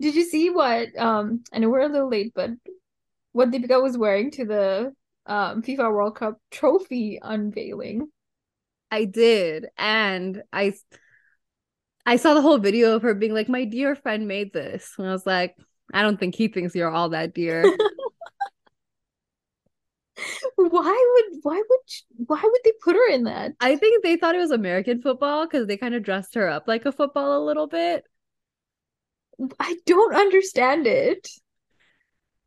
Did you see what um I know we're a little late, but what Deepika was wearing to the um FIFA World Cup trophy unveiling? I did, and I I saw the whole video of her being like, "My dear friend made this," and I was like, "I don't think he thinks you're all that dear." why would why would why would they put her in that? I think they thought it was American football because they kind of dressed her up like a football a little bit. I don't understand it.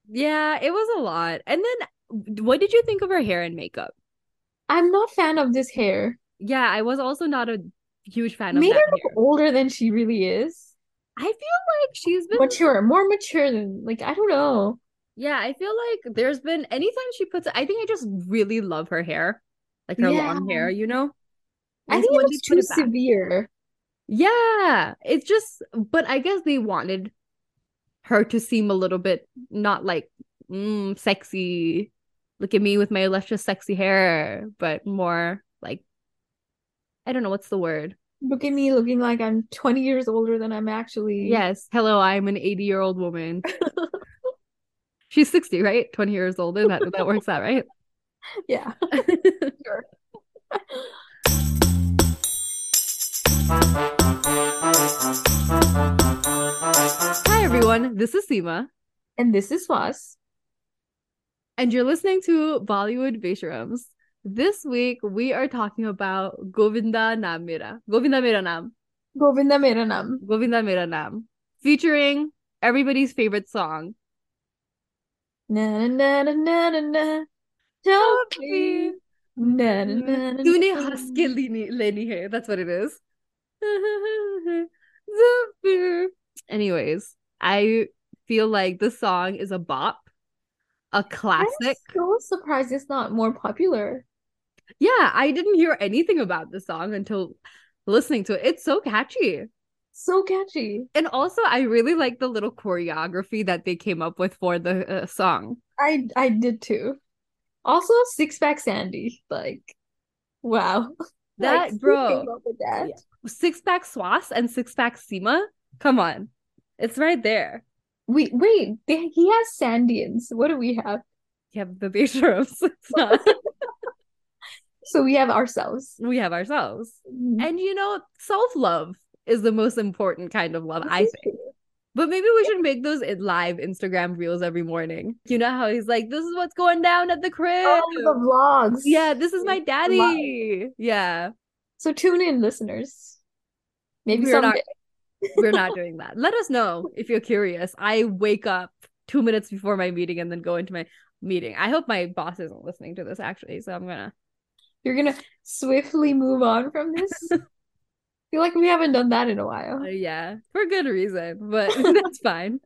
Yeah, it was a lot. And then what did you think of her hair and makeup? I'm not fan of this hair. Yeah, I was also not a huge fan of Made that her look hair. older than she really is. I feel like she's been Mature, more mature than like I don't know. Yeah, I feel like there's been anytime she puts I think I just really love her hair. Like her Yeah. long hair, you know? I think it was too it severe. Yeah, it's just, but I guess they wanted her to seem a little bit not like mm, sexy. Look at me with my luscious, sexy hair, but more like I don't know what's the word. Look at me looking like I'm 20 years older than I'm actually. Yes, hello, I'm an 80 year old woman. She's 60, right? 20 years older. That that works out, right? Yeah. Sure. Hi, everyone. This is Seema. And this is Swas. And you're listening to Bollywood Besharams. This week, we are talking about Govinda Naam Mera. Govinda Mera Nam. Govinda Mera Nam. Govinda Mera Nam. Featuring everybody's favorite song. Na na na na na na. Don't be. Na na na. Tune haske leni hai. That's what it is. Anyways, I feel like this song is a bop, a I'm classic. so surprised it's not more popular. Yeah, I didn't hear anything about the song until listening to it. It's so catchy. So catchy. And also, I really like the little choreography that they came up with for the uh, song. I I did too. Also, Six Pack Sandy. Like, wow. That, Like, bro. up with that? Yeah. Six pack Swas and six pack Seema. Come on. It's right there. We wait. They, he has Sandians. What do we have? You have the. It's not. So we have ourselves. we have ourselves. Mhm. And you know, self love is the most important kind of love, I think. But maybe we should make those live Instagram reels every morning. You know how he's like, this is what's going down at the crib. Oh, the vlogs. yeah, this is my daddy. Yeah, So tune in, listeners. Maybe We're not- someday. we're not doing that. Let us know if you're curious. I wake up two minutes before my meeting and then go into my meeting. I hope my boss isn't listening to this actually. So I'm gonna. You're gonna swiftly move on from this. feel like we haven't done that in a while. Uh, yeah, for good reason, but that's fine.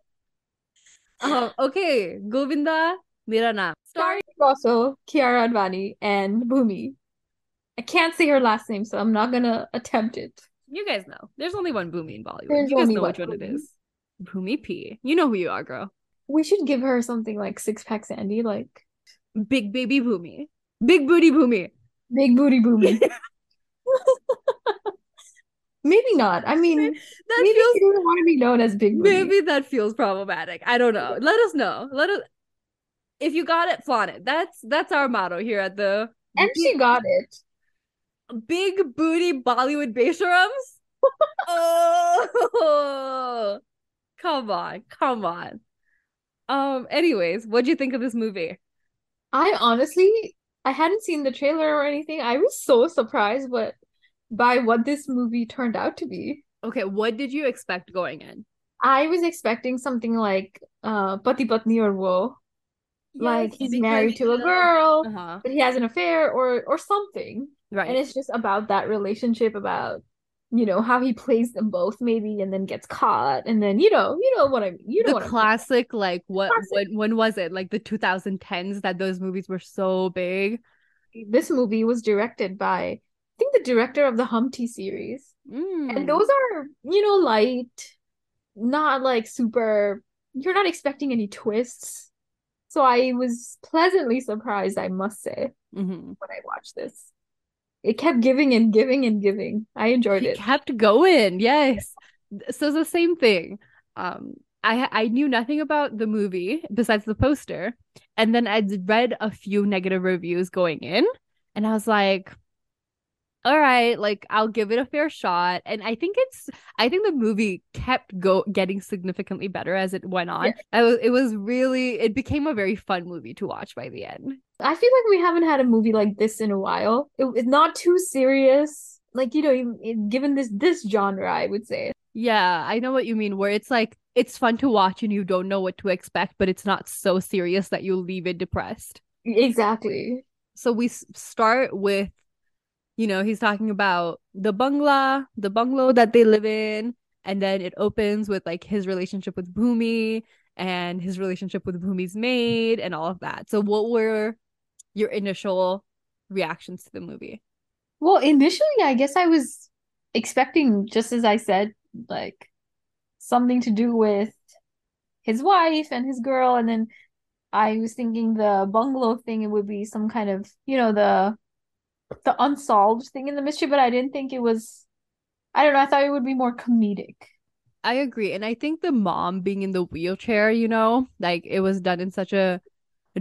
Um, okay, Govinda Mirana. Starring Also, Kiara Advani and Bhumi. I can't say her last name, so I'm not gonna attempt it. You guys know. There's only one Bhumi in Bollywood. There's you guys know one which one it Bhumi. is. Bhumi P. You know who you are, girl. We should give her something like Six Pack Sandy, like Big baby Bhumi. Big booty Bhumi. Big Booty Bhumi. Maybe not. I mean, maybe That she feels doesn't want to be known as Big Booty. maybe that feels problematic. I don't know. Let us know. Let us if you got it, flaunt it. That's that's our motto here at the And she got it. Big booty Bollywood Besharams. oh, come on, come on. Um. Anyways, what'd you think of this movie? I honestly, I hadn't seen the trailer or anything. I was so surprised what by what this movie turned out to be. Okay, what did you expect going in? I was expecting something like uh Pati Patni or Wo. Like he's married to a girl, Uh huh. but he has an affair or or something. Right. And it's just about that relationship about you know how he plays them both maybe and then gets caught and then you know you know what I mean you know the what I mean. classic, like what? Classic. When, when was it? Like the 2010s that those movies were so big. This movie was directed by I think the director of the Humpty series. Mm. And those are, you know, light, not like super, you're not expecting any twists. So I was pleasantly surprised, I must say, Mhm. when I watched this. It kept giving and giving and giving. I enjoyed He it. kept going. Yes. So it's the same thing. Um, I I knew nothing about the movie besides the poster, and then I'd read a few negative reviews going in, and I was like, all right, like I'll give it a fair shot. And I think it's I think the movie kept go getting significantly better as it went on. Yeah. I was it was really it became a very fun movie to watch by the end. I feel like we haven't had a movie like this in a while. It, it's not too serious. Like, you know, given this this genre, I would say. Yeah, I know what you mean where it's like it's fun to watch and you don't know what to expect, but it's not so serious that you leave it depressed. Exactly. So we start with you know, he's talking about the bungalow, the bungalow that they live in, and then it opens with like his relationship with Bhumi and his relationship with Bhumi's maid and all of that. So what were your initial reactions to the movie? Well, initially I guess I was expecting just as I said like something to do with his wife and his girl and then I was thinking the bungalow thing it would be some kind of, you know, the the unsolved thing in the mystery, but I didn't think it was. I don't know. I thought it would be more comedic. I agree, and I think the mom being in the wheelchair, you know, like it was done in such a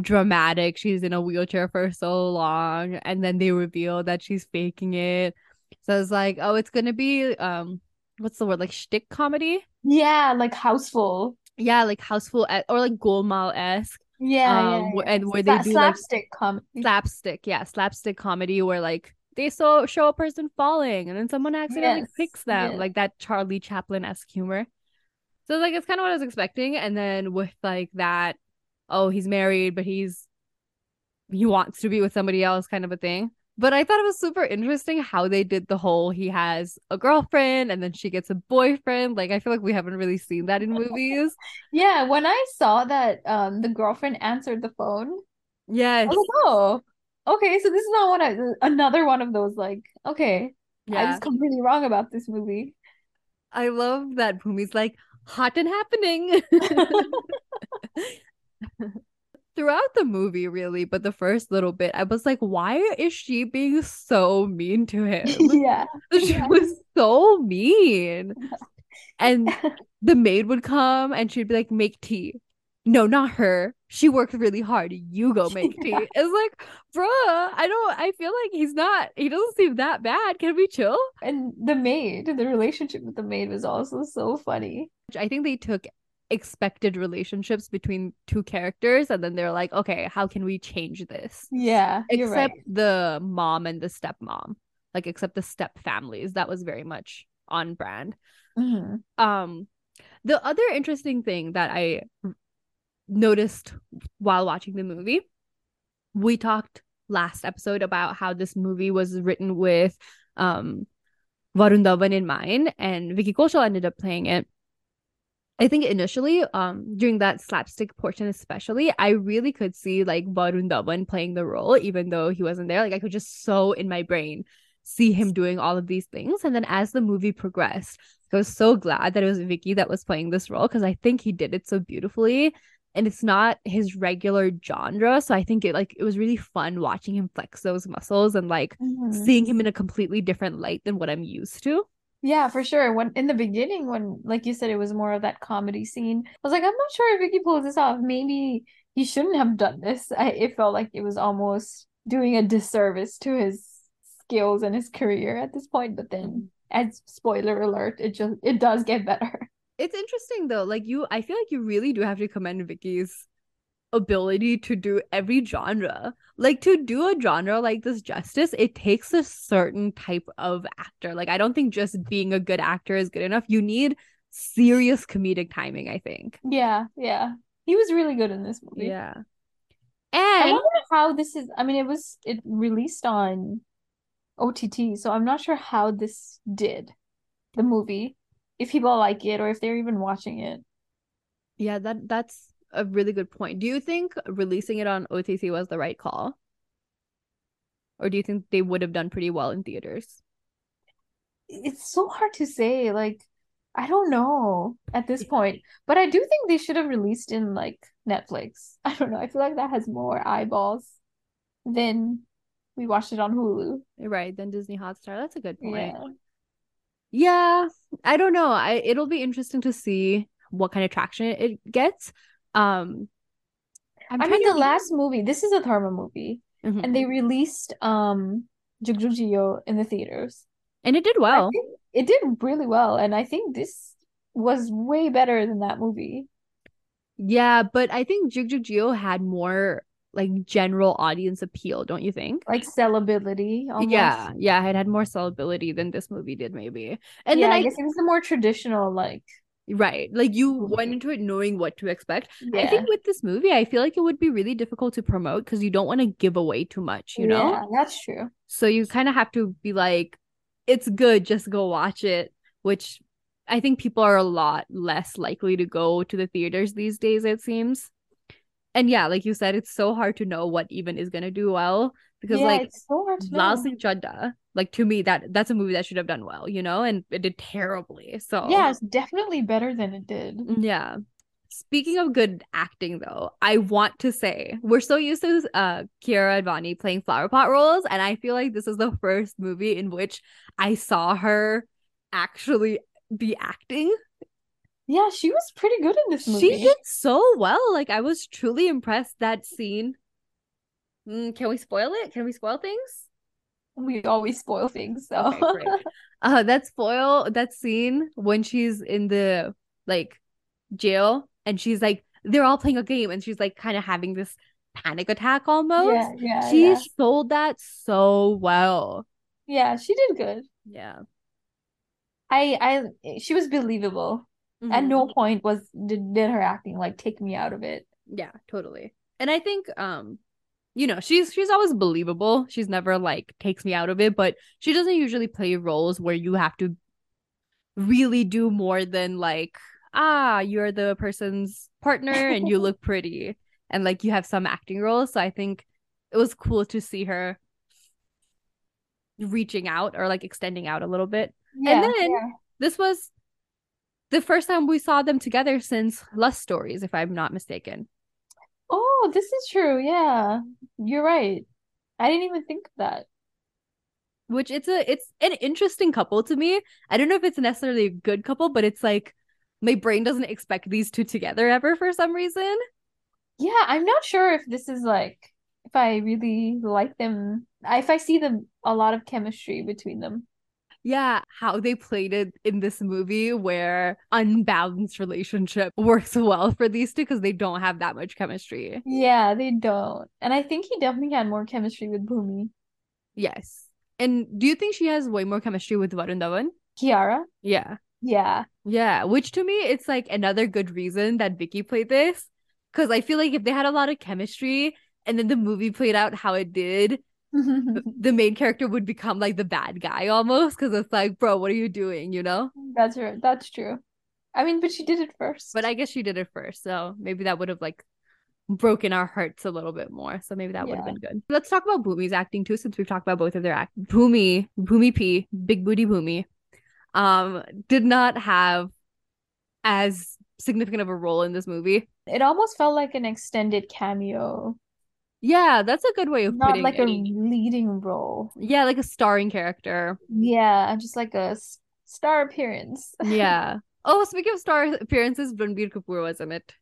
dramatic. She's in a wheelchair for so long, and then they reveal that she's faking it. So it's like, oh, it's gonna be um, what's the word like shtick comedy? Yeah, like Housefull. Yeah, like Housefull or like Golmaal esque. Yeah, um, yeah, yeah. and where they do slapstick like, comedy. Slapstick, yeah, slapstick comedy where like they so show a person falling and then someone accidentally yes, picks them, yes. like that Charlie Chaplin esque humor. So like it's kind of what I was expecting, and then with like that, oh, he's married, but he's he wants to be with somebody else, kind of a thing. But I thought it was super interesting how they did the whole he has a girlfriend and then she gets a boyfriend. Like I feel like we haven't really seen that in movies. yeah, when I saw that um the girlfriend answered the phone. Yes. Like, oh, okay, so this is not one of another one of those like, okay, yeah. I was completely wrong about this movie. I love that Bhumi's like hot and happening. throughout the movie really but the first little bit i was like why is she being so mean to him? Yeah. She yeah. was so mean. And the maid would come and she'd be like make tea. No not her. She worked really hard. You go make tea. Yeah. it's like bruh i don't i feel like he's not he doesn't seem that bad. Can we chill? And the maid the relationship with the maid was also so funny. I think they took expected relationships between two characters and then they're like okay how can we change this yeah except right. the mom and the stepmom like except the step families that was very much on brand mm-hmm. um the other interesting thing that i noticed while watching the movie we talked last episode about how this movie was written with um Varun Dhawan in mind and Vicky Kaushal ended up playing it I think initially, um, during that slapstick portion, especially, I really could see like Varun Dhawan playing the role, even though he wasn't there. Like I could just so in my brain see him doing all of these things. And then as the movie progressed, I was so glad that it was Vicky that was playing this role because I think he did it so beautifully. And it's not his regular genre. So I think it like it was really fun watching him flex those muscles and like mm-hmm. seeing him in a completely different light than what I'm used to. Yeah, for sure. When in the beginning, when like you said, it was more of that comedy scene. I was like, I'm not sure if Vicky pulls this off. Maybe he shouldn't have done this. I, it felt like it was almost doing a disservice to his skills and his career at this point. But then, as spoiler alert, it just it does get better. It's interesting though. Like you, I feel like you really do have to commend Vicky's ability to do every genre. Like to do a genre like this justice, it takes a certain type of actor. Like I don't think just being a good actor is good enough. You need serious comedic timing, I think. Yeah, yeah. He was really good in this movie. Yeah. And I wonder how this is I mean it was it released on OTT, so I'm not sure how this did the movie. If people like it or if they're even watching it. Yeah, that that's a really good point. Do you think releasing it on OTT was the right call? Or do you think they would have done pretty well in theaters? It's so hard to say. Like, I don't know at this point. But I do think they should have released in like Netflix. I don't know. I feel like that has more eyeballs than we watched it on Hulu. Right, than Disney Hotstar. That's a good point. Yeah. yeah, I don't know. I it'll be interesting to see what kind of traction it gets. Um, i mean, the last movie. This is a Dharma movie, mm-hmm. and they released um JugJugg Jeeyo in the theaters, and it did well. It did really well, and I think this was way better than that movie. Yeah, but I think JugJugg Jeeyo had more like general audience appeal, don't you think? Like sellability. Almost. Yeah, yeah, it had more sellability than this movie did, maybe. And yeah, then I, I guess it was the more traditional, like right, like you mm-hmm. went into it knowing what to expect. Yeah. I think with this movie, I feel like it would be really difficult to promote because you don't want to give away too much, you know? Yeah, that's true. So you kind of have to be like, it's good, just go watch it, which I think people are a lot less likely to go to the theaters these days, it seems and yeah, like you said, it's so hard to know what even is gonna do well because yeah, like so hard to Lal Singh Chaddha, like to me that that's a movie that should have done well, you know, and it did terribly. So yeah, it's definitely better than it did. Yeah. Speaking of good acting, though, I want to say we're so used to uh Kiara Advani playing flower pot roles, and I feel like this is the first movie in which I saw her actually be acting yeah, she was pretty good in this movie. She did so well. Like I was truly impressed that scene. Mm, can we spoil it? Can we spoil things? We always spoil things, so okay, uh that spoil that scene when she's in the like jail and she's like they're all playing a game and she's like kind of having this panic attack almost. Yeah, yeah. She yeah. sold that so well. Yeah, she did good. Yeah. I I she was believable. Mm-hmm. At no point was did, did her acting like take me out of it. Yeah, totally. And I think um you know, she's she's always believable. She's never like takes me out of it, but she doesn't usually play roles where you have to really do more than like ah, you're the person's partner and you look pretty and like you have some acting roles. So I think it was cool to see her reaching out or like extending out a little bit. Yeah, and then yeah. this was the first time we saw them together since Lust Stories, if I'm not mistaken. Oh, this is true. Yeah, you're right. I didn't even think of that. Which it's a it's an interesting couple to me. I don't know if it's necessarily a good couple, but it's like my brain doesn't expect these two together ever for some reason. Yeah, I'm not sure if this is like if I really like them. If I see them a lot of chemistry between them yeah, how they played it in this movie where unbalanced relationship works well for these two because they don't have that much chemistry. Yeah, they don't. And I think he definitely had more chemistry with Bhumi. Yes. And do you think she has way more chemistry with Varun Dhawan? Kiara? Yeah. Yeah. Yeah. Which to me, it's like another good reason that Vicky played this. Cause I feel like if they had a lot of chemistry and then the movie played out how it did, the main character would become like the bad guy almost because it's like, bro, what are you doing? You know? That's true. That's true. I mean, but she did it first. But I guess she did it first, so maybe that would have like broken our hearts a little bit more. So maybe that would have been good. Let's talk about Bhumi's acting too, since we've talked about both of their act. Bhumi, Bhumi P, Big Booty Bhumi, um, did not have as significant of a role in this movie. It almost felt like an extended cameo yeah, that's a good way of not like a leading role. Yeah, like a starring character. Yeah, just like a star appearance. yeah. Oh, speaking of star appearances, Ranbir Kapoor was in it.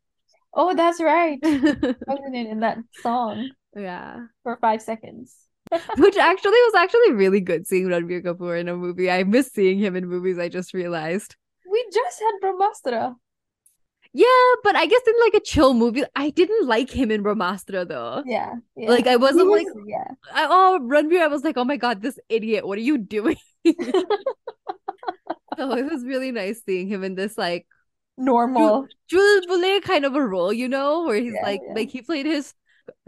Oh, that's right. Wasn't it in that song? Yeah. For five seconds. Which actually was actually really good seeing Ranbir Kapoor in a movie. I miss seeing him in movies, I just realized. We just had Brahmastra. Yeah, but I guess in like a chill movie, I didn't like him in Brahmastra though. Yeah, yeah. Like I wasn't was, like, yeah. I, oh, Ranbir, I was like, oh my god, this idiot, what are you doing? so it was really nice seeing him in this like normal Jules Boulay kind of a role, you know, where he's yeah, like, yeah. like he played his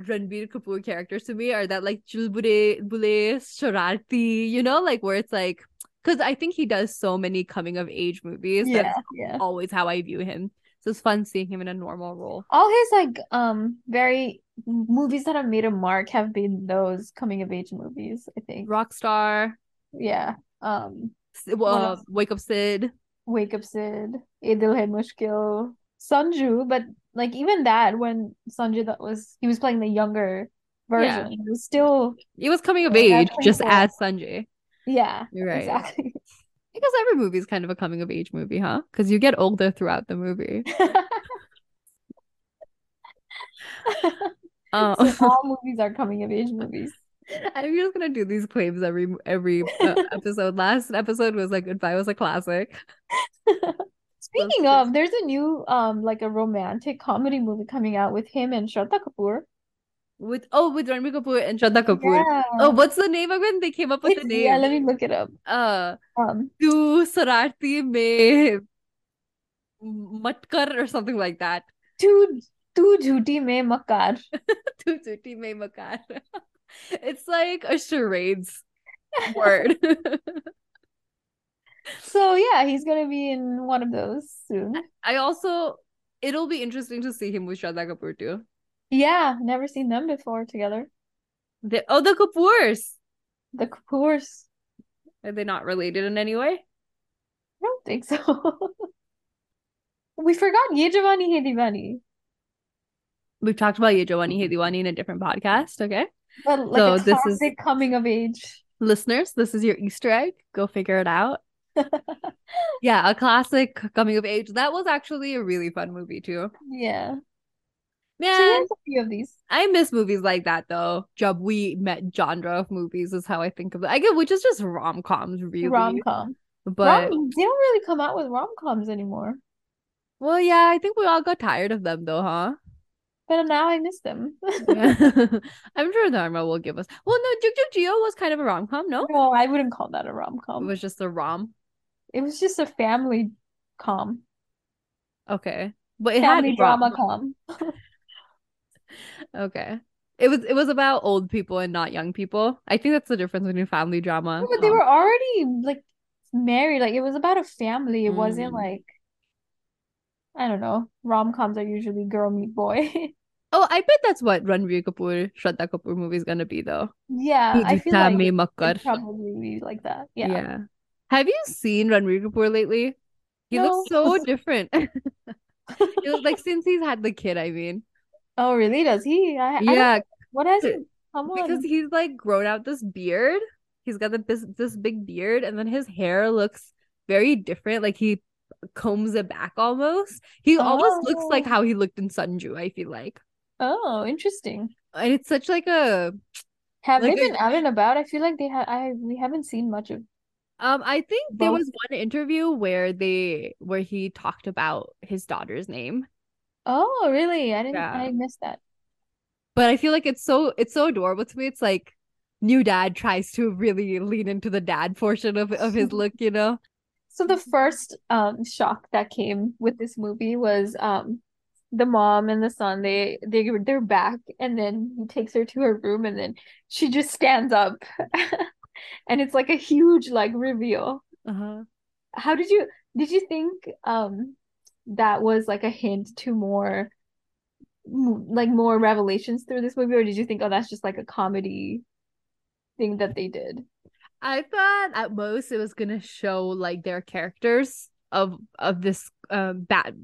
Ranbir Kapoor characters to me are that like Jules Boulay, Boulay, Shararti, you know, like where it's like, because I think he does so many coming of age movies. Yeah, That's yeah. always how I view him. So it's fun seeing him in a normal role. All his like um very movies that have made a mark have been those coming of age movies, I think. Rockstar. Yeah. Um well, uh, Wake Up Sid. Wake Up Sid. Ae Dil Hai Mushkil. Sanju, but like even that when Sanju that was he was playing the younger version. Yeah. It was still It was coming of age just as Sanjay. Yeah. You're right. Exactly. I guess every movie is kind of a coming of age movie, huh? Because you get older throughout the movie. um, so all movies are coming of age movies. I'm just gonna do these claims every every uh, episode. Last episode was like goodbye was a classic. Speaking of, there's a new um like a romantic comedy movie coming out with him and Shraddha Kapoor. With oh with Ranbir Kapoor and Shraddha Kapoor. Yeah. Oh, what's the name again? They came up with it's, the name. Yeah, let me look it up. Uh um Tu Sararti Me Matkar or something like that. Tu Tu Jhuti Me Makar. tu Jhuti Me Makar. it's like a charades word. so yeah, he's gonna be in one of those soon. I also it'll be interesting to see him with Shraddha Kapoor too. Yeah, never seen them before together. The, oh, the Kapoors. The Kapoors. Are they not related in any way? I don't think so. we forgot Ye Jawani Hai Diwani. We've talked about Ye Jawani Hai Diwani in a different podcast, okay? But like so this is coming of age. Listeners, this is your Easter egg. Go figure it out. yeah, a classic coming of age. That was actually a really fun movie too. Yeah. Yeah, a few of these. I miss movies like that though. Jab We Met genre of movies is how I think of it. I get which is just rom coms, really. Rom com. But rom- they don't really come out with rom coms anymore. Well, yeah, I think we all got tired of them though, huh? But now I miss them. I'm sure Dharma will give us. Well, no, JugJugg Jeeyo was kind of a rom com, no? No, I wouldn't call that a rom com. It was just a rom. It was just a family com. Okay, but it family had drama com. okay. It was it was about old people and not young people. I think that's the difference between family drama. No, but they were already like married. Like it was about a family. It mm. wasn't like I don't know. Rom coms are usually girl meet boy. oh, I bet that's what Ranbir Kapoor, Shraddha Kapoor movie is gonna be though. Yeah, I feel like it, probably be like that. Yeah. Yeah. Have you seen Ranbir Kapoor lately? He no. looks so different. It was like since he's had the kid, I mean. Oh, really? Does he? I, yeah. I what has he? Come on. Because he's like grown out this beard. He's got the, this this big beard, and then his hair looks very different. Like he combs it back almost. He oh. almost looks like oh. how he looked in Sanju. I feel like. Oh, interesting. And it's such like a. Have like they been a, out and about? I feel like they have. I we haven't seen much of. Um, I think both. there was one interview where they where he talked about his daughter's name. Oh, really? I didn't. Yeah. I missed that. But I feel like it's so it's so adorable to me. It's like new dad tries to really lean into the dad portion of of his look, you know. So the first um shock that came with this movie was um the mom and the son they they they're back and then he takes her to her room and then she just stands up and it's like a huge like reveal. Uh-huh. How did you did you think um that was like a hint to more like more revelations through this movie or did you think oh that's just like a comedy thing that they did? I thought at most it was gonna show like their characters of of this um bad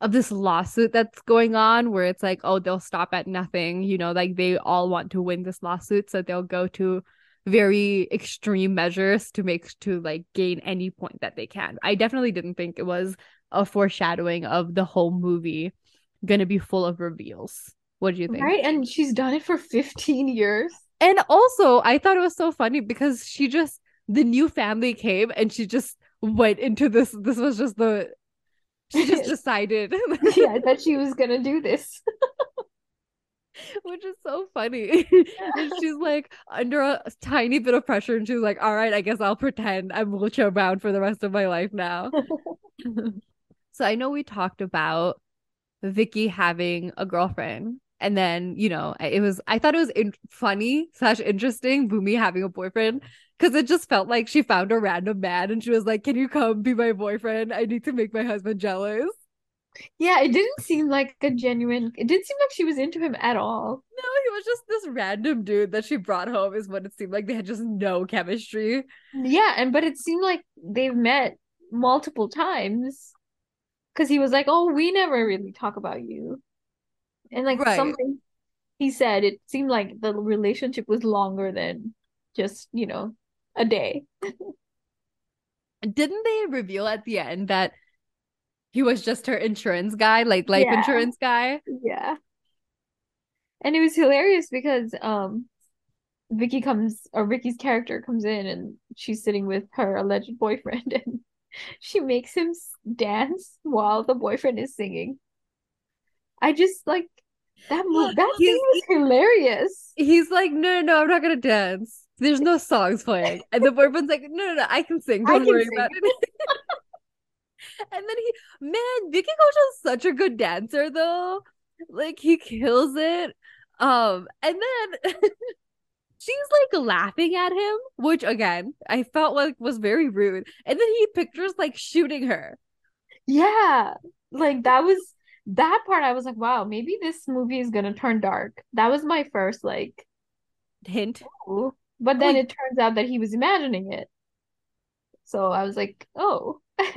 of this lawsuit that's going on where it's like oh they'll stop at nothing you know like they all want to win this lawsuit so they'll go to very extreme measures to make to like gain any point that they can. I definitely didn't think it was a foreshadowing of the whole movie gonna be full of reveals. What do you think? Right, and she's done it for 15 years. And also, I thought it was so funny because she just the new family came and she just went into this. This was just the she just decided yeah that she was gonna do this which is so funny and she's like under a tiny bit of pressure and she's like all right i guess i'll pretend i'm wheelchair bound for the rest of my life now so I know we talked about Vicky having a girlfriend. And then, you know, it was, I thought it was in- funny slash interesting, Bhumi having a boyfriend, because it just felt like she found a random man and she was like, Can you come be my boyfriend? I need to make my husband jealous. Yeah, it didn't seem like a genuine, it didn't seem like she was into him at all. No, he was just this random dude that she brought home, is what it seemed like. They had just no chemistry. Yeah, and but it seemed like they've met multiple times because he was like, "Oh, we never really talk about you," and like right. something he said, it seemed like the relationship was longer than just you know a day. Didn't they reveal at the end that he was just her insurance guy, like life Yeah. insurance guy? Yeah. And it was hilarious because um Vicky comes or Vicky's character comes in and she's sitting with her alleged boyfriend and she makes him dance while the boyfriend is singing. I just like that move that He's- scene was hilarious. He's like, no, no, no, I'm not gonna dance. There's no songs playing. And the boyfriend's like, no, no, no, I can sing. Don't can worry sing." about it. and then he, man, Vicky Kaushal is such a good dancer, though. Like he kills it. Um, and then she's like laughing at him, which again I felt like was very rude. And then he pictures like shooting her. Yeah. Like that was that part I was like, wow, maybe this movie is gonna turn dark. That was my first like Hint. ooh. But then Wait. it turns out that he was imagining it. So I was like, oh.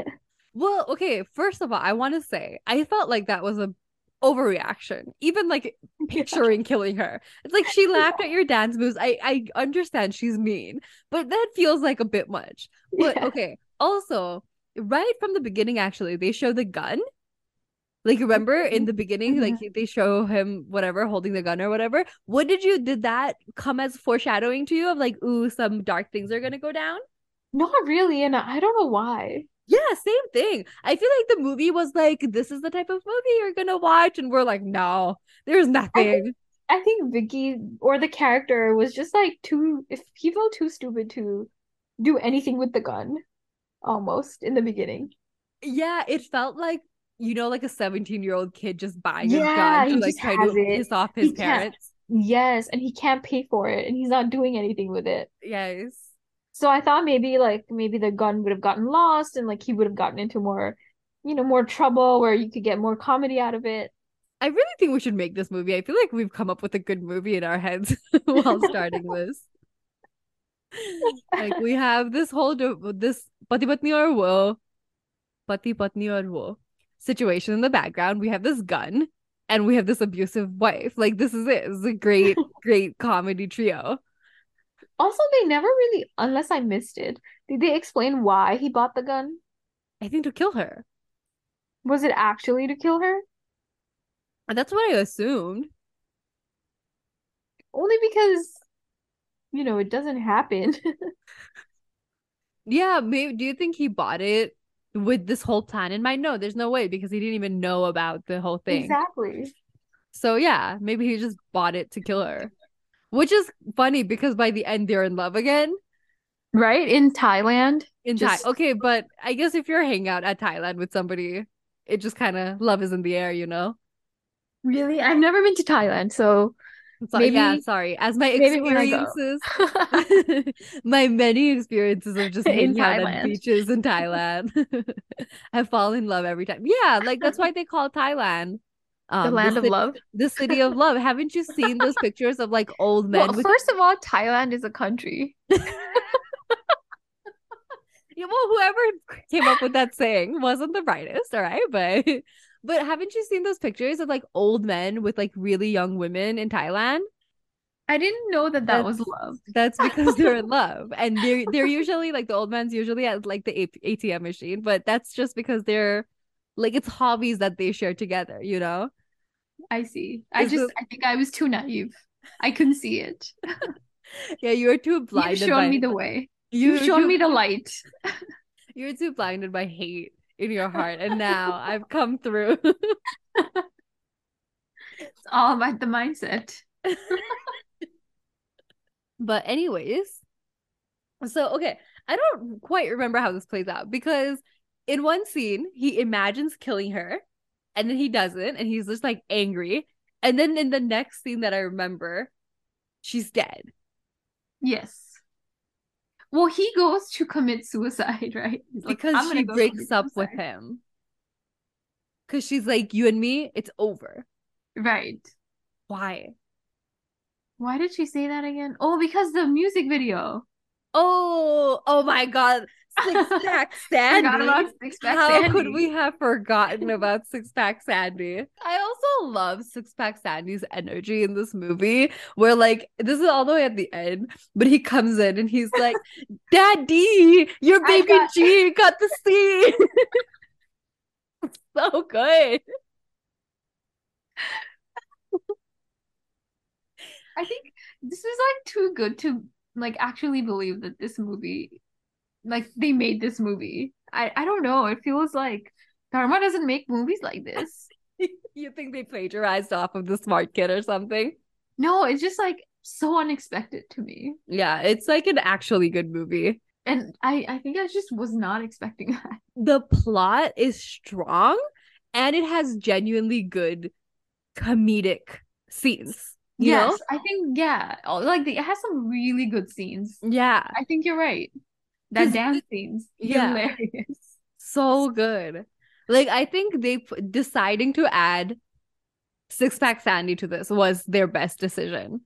Well, okay, first of all, I want to say I felt like that was a overreaction. Even like picturing killing her. It's like she laughed at your dance moves. I I understand she's mean, but that feels like a bit much. But Yeah. okay, also, right from the beginning actually, they show the gun. Like remember in the beginning mm-hmm. like they show him whatever holding the gun or whatever. What did you did that come as foreshadowing to you of like ooh some dark things are going to go down? Not really, and I don't know why. Yeah, same thing. I feel like the movie was like, this is the type of movie you're gonna watch, and we're like, no, there's nothing. I think Vicky or the character was just like too if he felt too stupid to do anything with the gun almost in the beginning. Yeah, it felt like you know, like a 17 year old kid just buying a gun to like try to it. piss off He his can't- parents. Yes, and he can't pay for it and he's not doing anything with it. Yes. So I thought maybe like maybe the gun would have gotten lost and like he would have gotten into more, you know, more trouble where you could get more comedy out of it. I really think we should make this movie. I feel like we've come up with a good movie in our heads while starting this. like we have this whole this pati patni aur wo, pati patni aur wo situation in the background. We have this gun, and we have this abusive wife. Like this is it. It's a great, great comedy trio. Also, they never really, unless I missed it, did they explain why he bought the gun? I think to kill her. Was it actually to kill her? That's what I assumed. Only because, you know, it doesn't happen. Yeah, maybe. Do you think he bought it with this whole plan in mind? No, there's no way because he didn't even know about the whole thing. Exactly. So yeah, maybe he just bought it to kill her. Which is funny because by the end they're in love again. Right? In Thailand. In Just- Thai. Okay, but I guess if you're hanging out at Thailand with somebody, it just kind of love is in the air, you know? Really? I've never been to Thailand, so So yeah, Maybe- sorry. As my maybe when I go. experiences, my many experiences of just out Thailand. beaches in Thailand, I fall in love every time. Yeah, like that's why they call Thailand the um, land of cit- love. the city of love. Haven't you seen those pictures of like old men Well, with first of all, Thailand is a country. Yeah, well, whoever came up with that saying wasn't the brightest, all right? But but haven't you seen those pictures of like old men with like really young women in Thailand? I didn't know that that was love. That's because they're in love, and they're they're usually like the old man's usually at like the ATM machine, but that's just because they're like it's hobbies that they share together, you know? I see. I just, I think I was too naive. I couldn't see it. Yeah, you're too blind You've shown by me the way. you You've shown me the light. you're too blinded by hate in your heart, and now I've come through. It's all about the mindset. But anyways, so okay, I don't quite remember how this plays out because in one scene he imagines killing her and then he doesn't and he's just like angry. And then in the next scene that I remember, she's dead. Yes. Well, he goes to commit suicide, right? Like, Because "I'm she breaks up with him. Cause she's like, you and me, it's over. Right. Why? Why did she say that again? Oh, because the music video. Oh, oh my god. Six pack Sandy. Six Pack How could we have forgotten about Six Pack Sandy? I also love Six Pack Sandy's energy in this movie, where like this is all the way at the end, but he comes in and he's like, "Daddy, your baby got- G got the C." so good. I think this was like too good to like actually believe that this movie, like they made this movie. I I don't know. It feels like Dharma doesn't make movies like this. you think they plagiarized off of the Smart Kid or something? No, it's just like so unexpected to me. Yeah, it's like an actually good movie. And I I think I just was not expecting that. The plot is strong and it has genuinely good comedic scenes. You yes, know? I think yeah. Like the, it has some really good scenes. Yeah. I think you're right. That dance scenes, yeah. hilarious. So good. Like I think they p- deciding to add Six Pack Sandy to this was their best decision.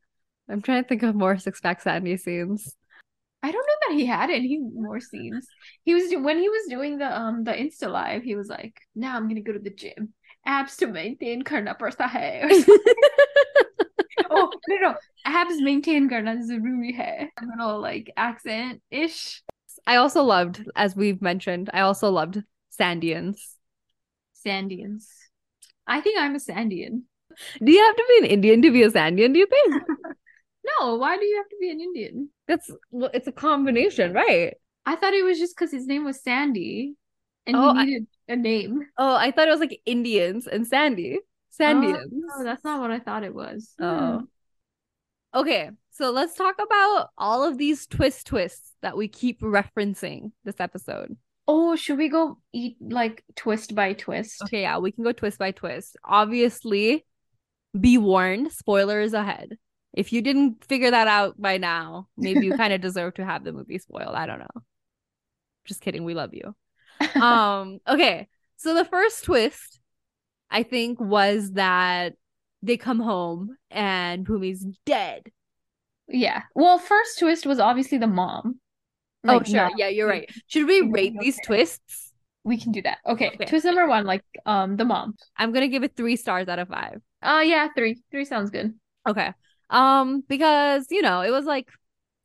I'm trying to think of more Six Pack Sandy scenes. I don't know that he had any more scenes. He was when he was doing the um the Insta live, he was like, "Now I'm gonna go to the gym, abs to maintain karna padta hai." Oh no no, abs maintain karna zaruri hai. A little like accent ish. I also loved, as we've mentioned, I also loved Sandians. Sandians. I think I'm a Sandian. Do you have to be an Indian to be a Sandian, do you think? No, why do you have to be an Indian? That's well, it's a combination, right? I thought it was just because his name was Sandy, and Oh, he needed a name. Oh, I thought it was like Indians and Sandy. Sandians. Oh, that's not what I thought it was. Hmm. Oh. Okay, so let's talk about all of these twist twists that we keep referencing this episode. Oh, should we go eat like twist by twist? Okay, yeah, we can go twist by twist. Obviously, be warned, spoilers ahead. If you didn't figure that out by now, maybe you kind of deserve to have the movie spoiled. I don't know. Just kidding, we love you. Um, okay. So the first twist, I think, was that they come home and Bhumi's dead. Yeah. Well, first twist was obviously the mom. oh, sure. not- Yeah, you're right. Should we Okay, rate these twists? We can do that. Okay. Okay. Twist number one, like um the mom. I'm gonna give it three stars out of five. Uh yeah, three. Three sounds good. Okay. Um, because you know, it was like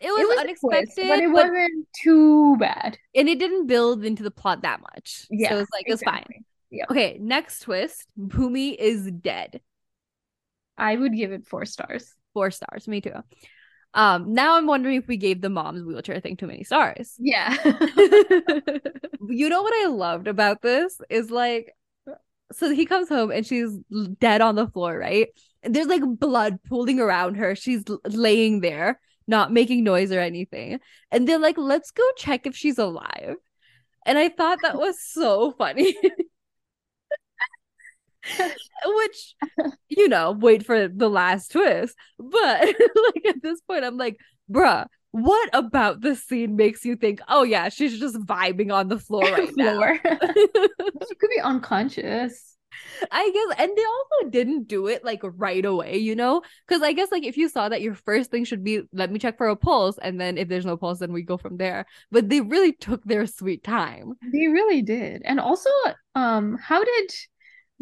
it was, it was unexpected, twist, but it but- wasn't too bad. and it didn't build into the plot that much. Yeah. so it was like it's fine. Yeah. Okay, next twist: Bhumi is dead. I would give it four stars. Four stars. Me too. Um, now I'm wondering if we gave the mom's wheelchair thing too many stars. Yeah. you know what I loved about this is like, so he comes home and she's dead on the floor, right? And there's like blood pooling around her. She's laying there, not making noise or anything. And they're like, let's go check if she's alive. And I thought that was so funny. Which, you know, wait for the last twist. But like at this point, I'm like, bruh, what about this scene makes you think, oh yeah, she's just vibing on the floor right now? Floor. she could be unconscious. I guess, and they also didn't do it like right away, you know? Because I guess, like, if you saw that, your first thing should be, let me check for a pulse, and then if there's no pulse, then we go from there. But they really took their sweet time. They really did. And also, um, how did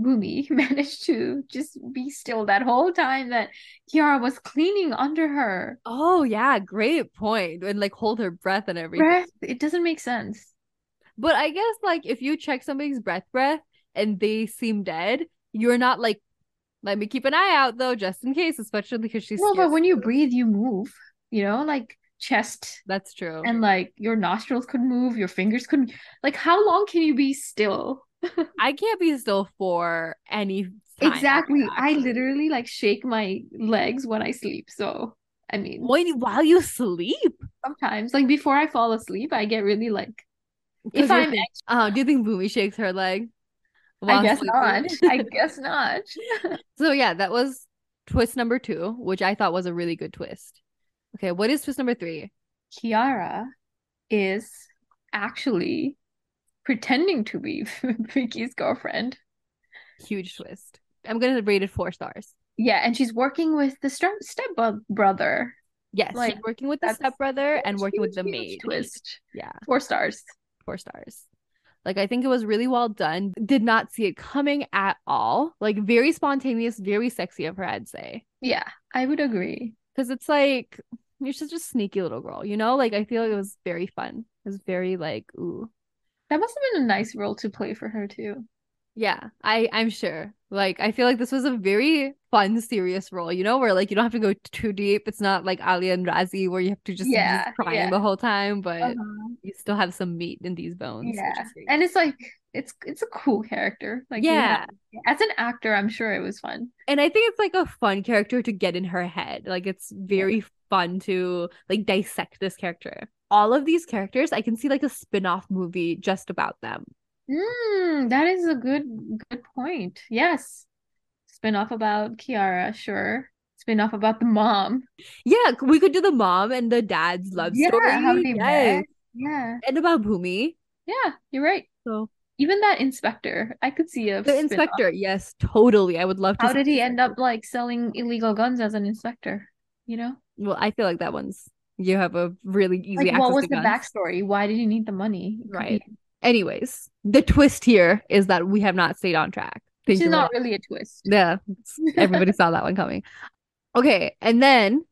Bhumi managed to just be still that whole time that Kiara was cleaning under her Oh, yeah, great point. And like hold her breath and everything. breath? It doesn't make sense. But I guess, like, if you check somebody's breath, breath, and they seem dead, you're not like, let me keep an eye out though, just in case, especially because she's. Well, but when you breathe, you move, you know, like chest That's true. and like your nostrils could move, your fingers couldn't like how long can you be still? I can't be still for any time Exactly. I literally like shake my legs when I sleep. So, I mean, When while you sleep. sometimes like before I fall asleep, I get really like if I'm uh, do you think Bhumi shakes her leg? I guess sleeping? not. I guess not. so yeah, that was twist number two, which I thought was a really good twist. Okay, what is twist number three? Kiara is actually pretending to be Vicky's girlfriend. Huge twist. I'm gonna rate it four stars. Yeah, and she's working with the step step brother. Yes, Like, she's working with the that's stepbrother and working with the maid. Twist. Yeah, Four stars. four stars. Like I think it was really well done. Did not see it coming at all. Like very spontaneous, very sexy of her, I'd say. Yeah, I would agree. Because it's like you're such a sneaky little girl, you know? Like I feel like it was very fun. It was very like, ooh. That must have been a nice role to play for her too. Yeah, I I'm sure. Like I feel like this was a very fun, serious role, you know, where like you don't have to go too deep. It's not like Ali and Raazi where you have to just Yeah, be crying yeah. the whole time, but Uh-huh. you still have some meat in these bones. Yeah, and it's like it's it's a cool character. Like you yeah. as an actor, I'm sure it was fun. And I think it's like a fun character to get in her head. Like it's very fun to like dissect this character. All of these characters, I can see like a spin-off movie just about them. Mm, that is a good good point. Yes. Spin-off about Kiara, sure. Spin-off about the mom. Yeah, we could do the mom and the dad's love Yeah, story. how they Yes. met. Yeah. And about Bhumi. Yeah, you're right. So Even that inspector, I could see a the spin-off. inspector, yes, totally. I would love to How did he end up like selling illegal guns as an inspector? You know? Well, I feel like that one's you have a really easy Like access what was the backstory? Why did he need the money? Right. be- Anyways, the twist here is that we have not stayed on track. You is not really a twist. Yeah, everybody saw that one coming. Okay, and then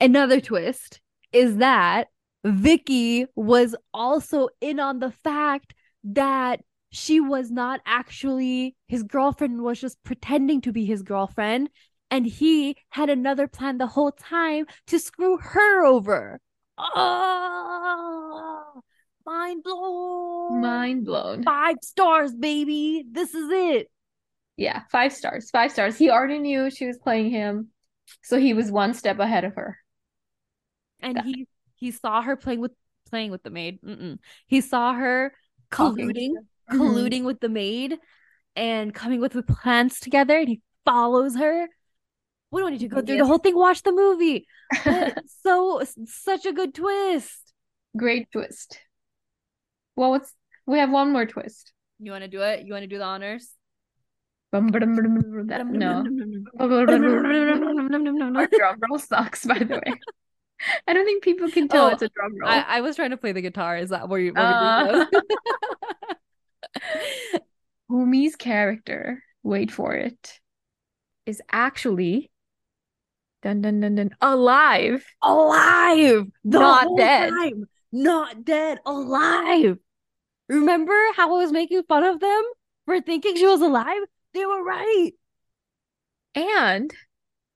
another twist is that Vicky was also in on the fact that she was not actually his girlfriend, was just pretending to be his girlfriend, and he had another plan the whole time to screw her over. Oh, mind blown. Mind blown. Five stars, baby. This is it. Yeah, five stars. Five stars. He already knew she was playing him, so he was one step ahead of her. and he he saw her playing with playing with the maid. Mm-mm. He saw her colluding, Mhm. colluding with the maid, and coming with the plans together. And he follows her. We don't need to go through the whole thing. Watch the movie. So such a good twist. Great twist. Well, what's we have one more twist. You want to do it? You want to do the honors? That- No. Our drum roll sucks, by the way. I don't think people can tell Oh, it's a drum roll. I, I was trying to play the guitar. Is that where you? Where Uh. we Bhumi's character, wait for it, is actually dun dun dun dun alive. alive, the Not dead. time. not dead, alive. Remember how I was making fun of them for thinking she was alive? They were right. And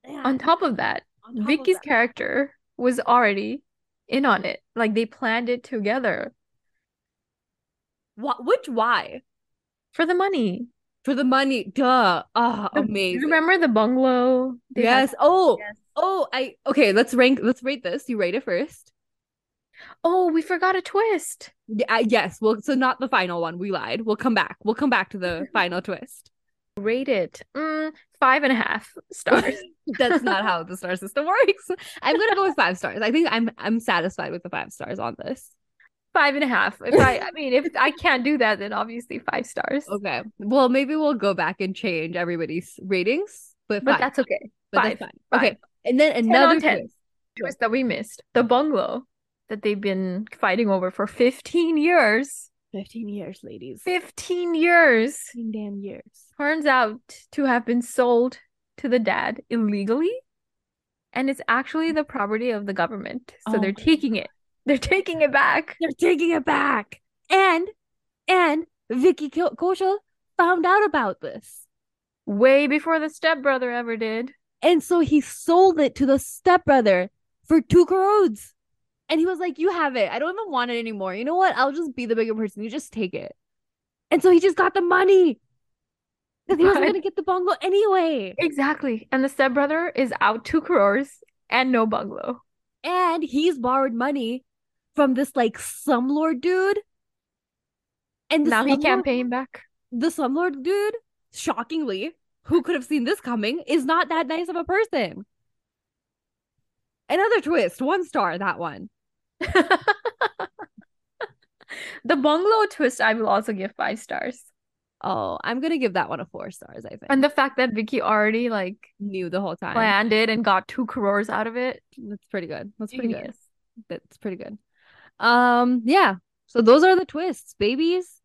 Yeah. on top of that, top of Vicky's that- character was already in on it. Like they planned it together Wha- which why? for the money. For the money. Duh. Ah, The- amazing. Remember the bungalow? Had- Yes. Oh. Yes. Oh, I okay, let's rank let's rate this. You rate it first. Oh, we forgot a twist. Yeah, yes. Well, so not the final one. We lied. We'll come back. We'll come back to the final twist. Rate it. Mm, five and a half stars. That's not how the star system works. I'm gonna go with five stars. I think I'm I'm satisfied with the five stars on this. Five and a half. If I, I mean, if I can't do that, then obviously five stars. Okay. Well, maybe we'll go back and change everybody's ratings, but But that's okay. But five, that's fine. Okay. And then another 10. twist. Twist that we missed. The bungalow that they've been fighting over for 15 years. 15 years, ladies. 15 years. 15 damn years. Turns out to have been sold to the dad illegally. And it's actually the property of the government. So Oh they're taking it. They're taking it back. They're taking it back. And and Vicky Ko- Kaushal found out about this. Way before the stepbrother ever did. And so he sold it to the stepbrother for two crores. And he was like, You have it. I don't even want it anymore. You know what? I'll just be the bigger person. You just take it. And so he just got the money. Because he wasn't going to get the bungalow anyway. Exactly. And the stepbrother is out two crores and no bungalow. And he's borrowed money from this like slumlord dude. And now he can't pay him back. the slumlord dude, shockingly, who could have seen this coming, is not that nice of a person. Another twist, one star, that one. the bungalow twist, I will also give five stars. Oh, I'm gonna give that one a four stars, I think. And the fact that Vicky already like Knew the whole time. planned it and got two crores out of it. That's pretty good. That's pretty good. That's pretty good. Um, yeah. So those are the twists, babies.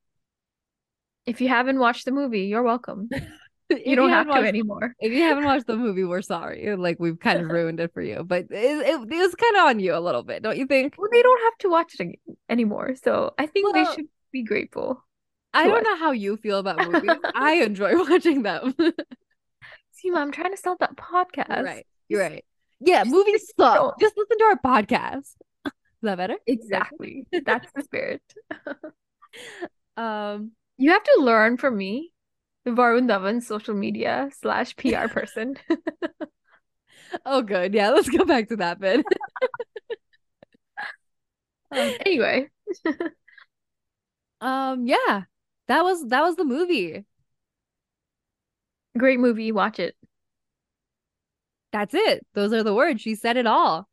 If you haven't watched the movie, you're welcome. You don't have to watched- anymore. If you haven't watched the movie, we're sorry. Like we've kind of ruined it for you, but it, it, it was kind of on you a little bit, don't you think? Well, they don't have to watch it anymore. So I think they should be grateful. I don't us. know how you feel about movies. I enjoy watching them. See, Mom, I'm trying to start that podcast. You're right. You're right. Yeah, movies suck. Just listen to our podcast. That better? Exactly. That's the spirit. Um, You have to learn from me, Varun Dhawan's social media slash PR person. oh good. Yeah, let's go back to that bit. Um, anyway, Um, yeah. That was that was the movie. great movie. Watch it. That's it. Those are the words. She said it all.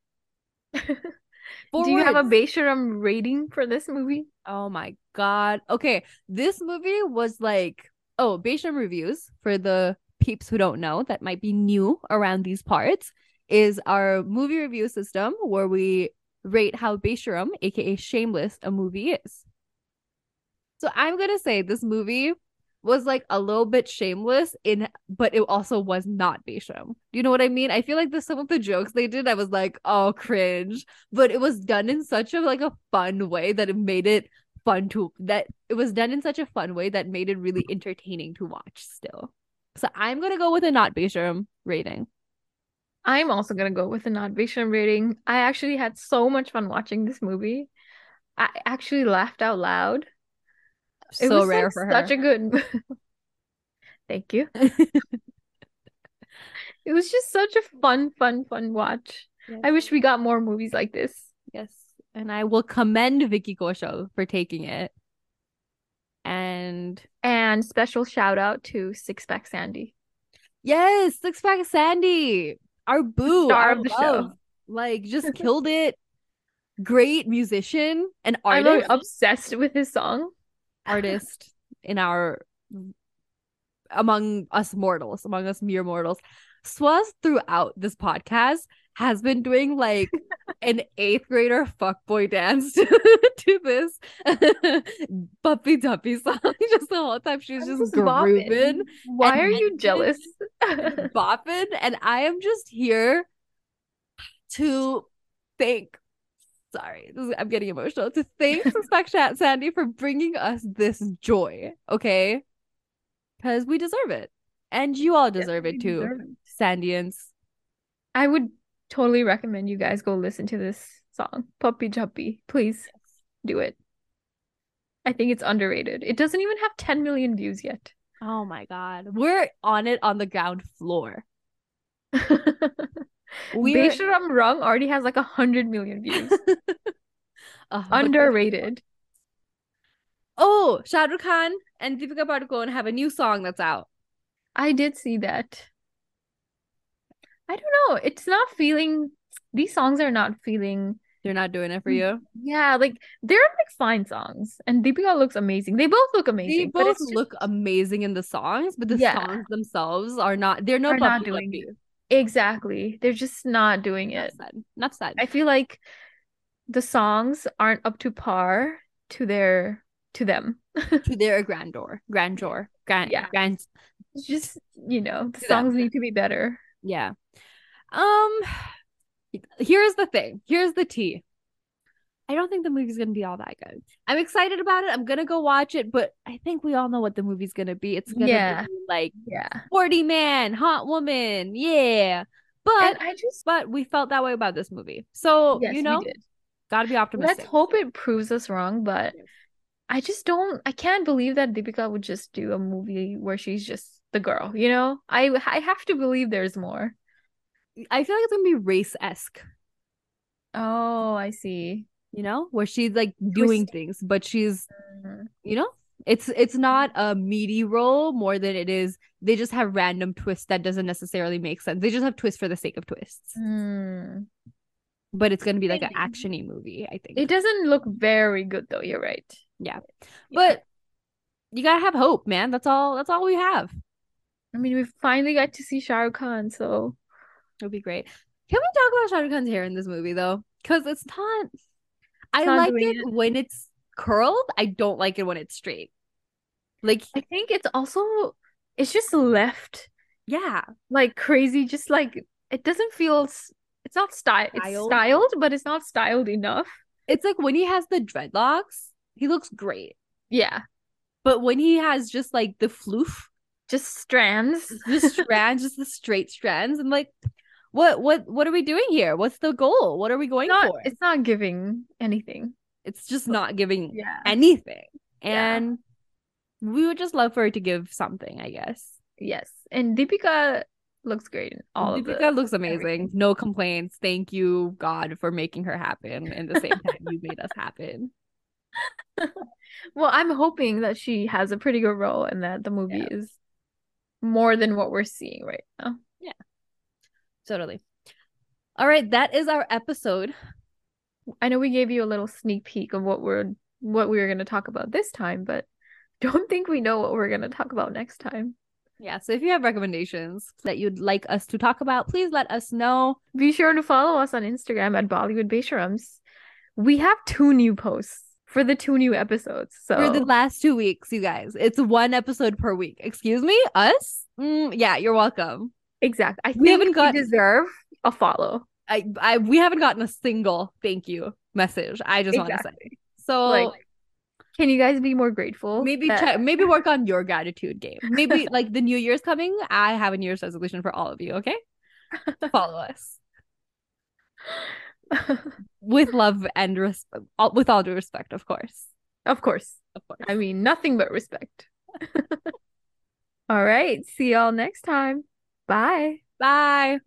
Do you have a words. Besharam rating for this movie? Oh my God. Okay. This movie was like, oh, Besharam Reviews for the peeps who don't know that might be new around these parts is our movie review system where we rate how Besharam, aka Shameless, a movie is. So I'm gonna say this movie was like a little bit shameless in but it also was not Besharam. Do you know what I mean? I feel like the some of the jokes they did, I was like, oh cringe. But it was done in such a like a fun way that it made it fun to that it was done in such a fun way that made it really entertaining to watch still. So I'm gonna go with a not Besharam rating. I'm also gonna go with a not Besharam rating. I actually had so much fun watching this movie. I actually laughed out loud. It so was rare like for her. such a good. Thank you. It was just such a fun, fun, fun watch. Yes. I wish we got more movies like this. Yes. And I will commend Vicky Kaushal for taking it. And And special shout out to Six Pack Sandy. yes, Six Pack Sandy, our boo, Star our of the show. love, like just killed it. Great musician and I'm artist, obsessed with his song. Artist in our among us mortals, among us mere mortals. Swas throughout this podcast has been doing like an eighth grader fuckboy dance to, to this puppy duppy song. Just the whole time she was just, just bopping. grooving, Why are you jealous? bopping, and I am just here to thank. Sorry, is, I'm getting emotional. To thank Six Pack Sandy for bringing us this joy, okay? Because we deserve it, and you all deserve it too, Sandians. I would totally recommend you guys go listen to this song, Puppy Juppy. Please do it. I think it's underrated. It doesn't even have 10 million views yet. Oh my god, we're on it on the ground floor. We're Besharam Rang already has like a hundred million views. Uh, Underrated. Oh, Shah Rukh Khan and Deepika Padukone have a new song that's out. I did see that. I don't know. It's not feeling, these songs are not feeling, They're not doing it for you. yeah, like they're like fine songs. And Deepika looks amazing. They both look amazing, but both just- look amazing in the songs, but the Yeah. songs themselves are not. They're no Are not doing Luppy. Exactly. They're just not doing Enough it. said. Enough said. I feel like the songs aren't up to par to their to them. to their grandeur, grandeur, grand, Yeah. grand. It's just, you know, the To them. songs need to be better. Yeah. Um. Here's the thing. Here's the tea. I don't think the movie's gonna be all that good. I'm excited about it. I'm gonna go watch it, but I think we all know what the movie's gonna be. It's gonna Yeah. be like Yeah. sporty man, hot woman, yeah. But And I just but we felt that way about this movie, so yes, you know, we did. gotta be optimistic. Let's hope it proves us wrong, but I just don't I can't believe that Deepika would just do a movie where she's just the girl, you know? I I have to believe there's more. I feel like it's gonna be race esque, Oh, I see. You know, where she's like doing things, but she's Mhm. you know it's it's not a meaty role more than it is they just have random twists that doesn't necessarily make sense. They just have twists for the sake of twists. Hmm. but it's going to be like an actiony movie i think. It doesn't look very good though, you're right. yeah. Yeah. but you gotta have hope man. That's all that's all we have. I mean, we finally got to see Shah Rukh Khan, so. It'll be great. Can we talk about Shah Rukh Khan's hair in this movie though? Because it's not i like doing it when it's curled i don't like it when it's straight Like, I think it's also it's just left yeah, like crazy. Just like it doesn't feel. It's not style. It's Styled. styled, but it's not styled enough. it's like when he has the dreadlocks, he looks great. Yeah, But when he has just like the floof, just strands. the strands, just the straight strands, I'm like, what, what, what are we doing here? What's the goal? What are we going Not, for? it's not giving anything. It's just not giving Yeah. anything. Yeah. And we would just love for her to give something, I guess. Yes, and Deepika looks great in all of Deepika looks amazing. No complaints. Thank you, God, for making her happen. And the same time, you made us happen. Well, I'm hoping that she has a pretty good role and that the movie Yeah. is more than what we're seeing right now. Totally. All right, that is our episode. I know we gave you a little sneak peek of what we're what we were going to talk about this time, but don't think we know what we're going to talk about next time. Yeah, so if you have recommendations that you'd like us to talk about, please let us know. Be sure to follow us on Instagram at Bollywood Besharams. We have two new posts for the two new episodes. So For the last two weeks, you guys, it's one episode per week. Excuse me? Us? Mm, yeah, you're welcome. Exactly. I We think haven't we got- deserve a follow. I, I we haven't gotten a single thank you message. I just want to say. So Like, can you guys be more grateful? maybe that- check, maybe work on your gratitude game. Maybe like the new year's coming, I have a new year's resolution for all of you, okay? Follow us. With love and respect, with all due respect, of course. of course. Of course. I mean, nothing but respect. All right. See y'all next time. Bye. Bye.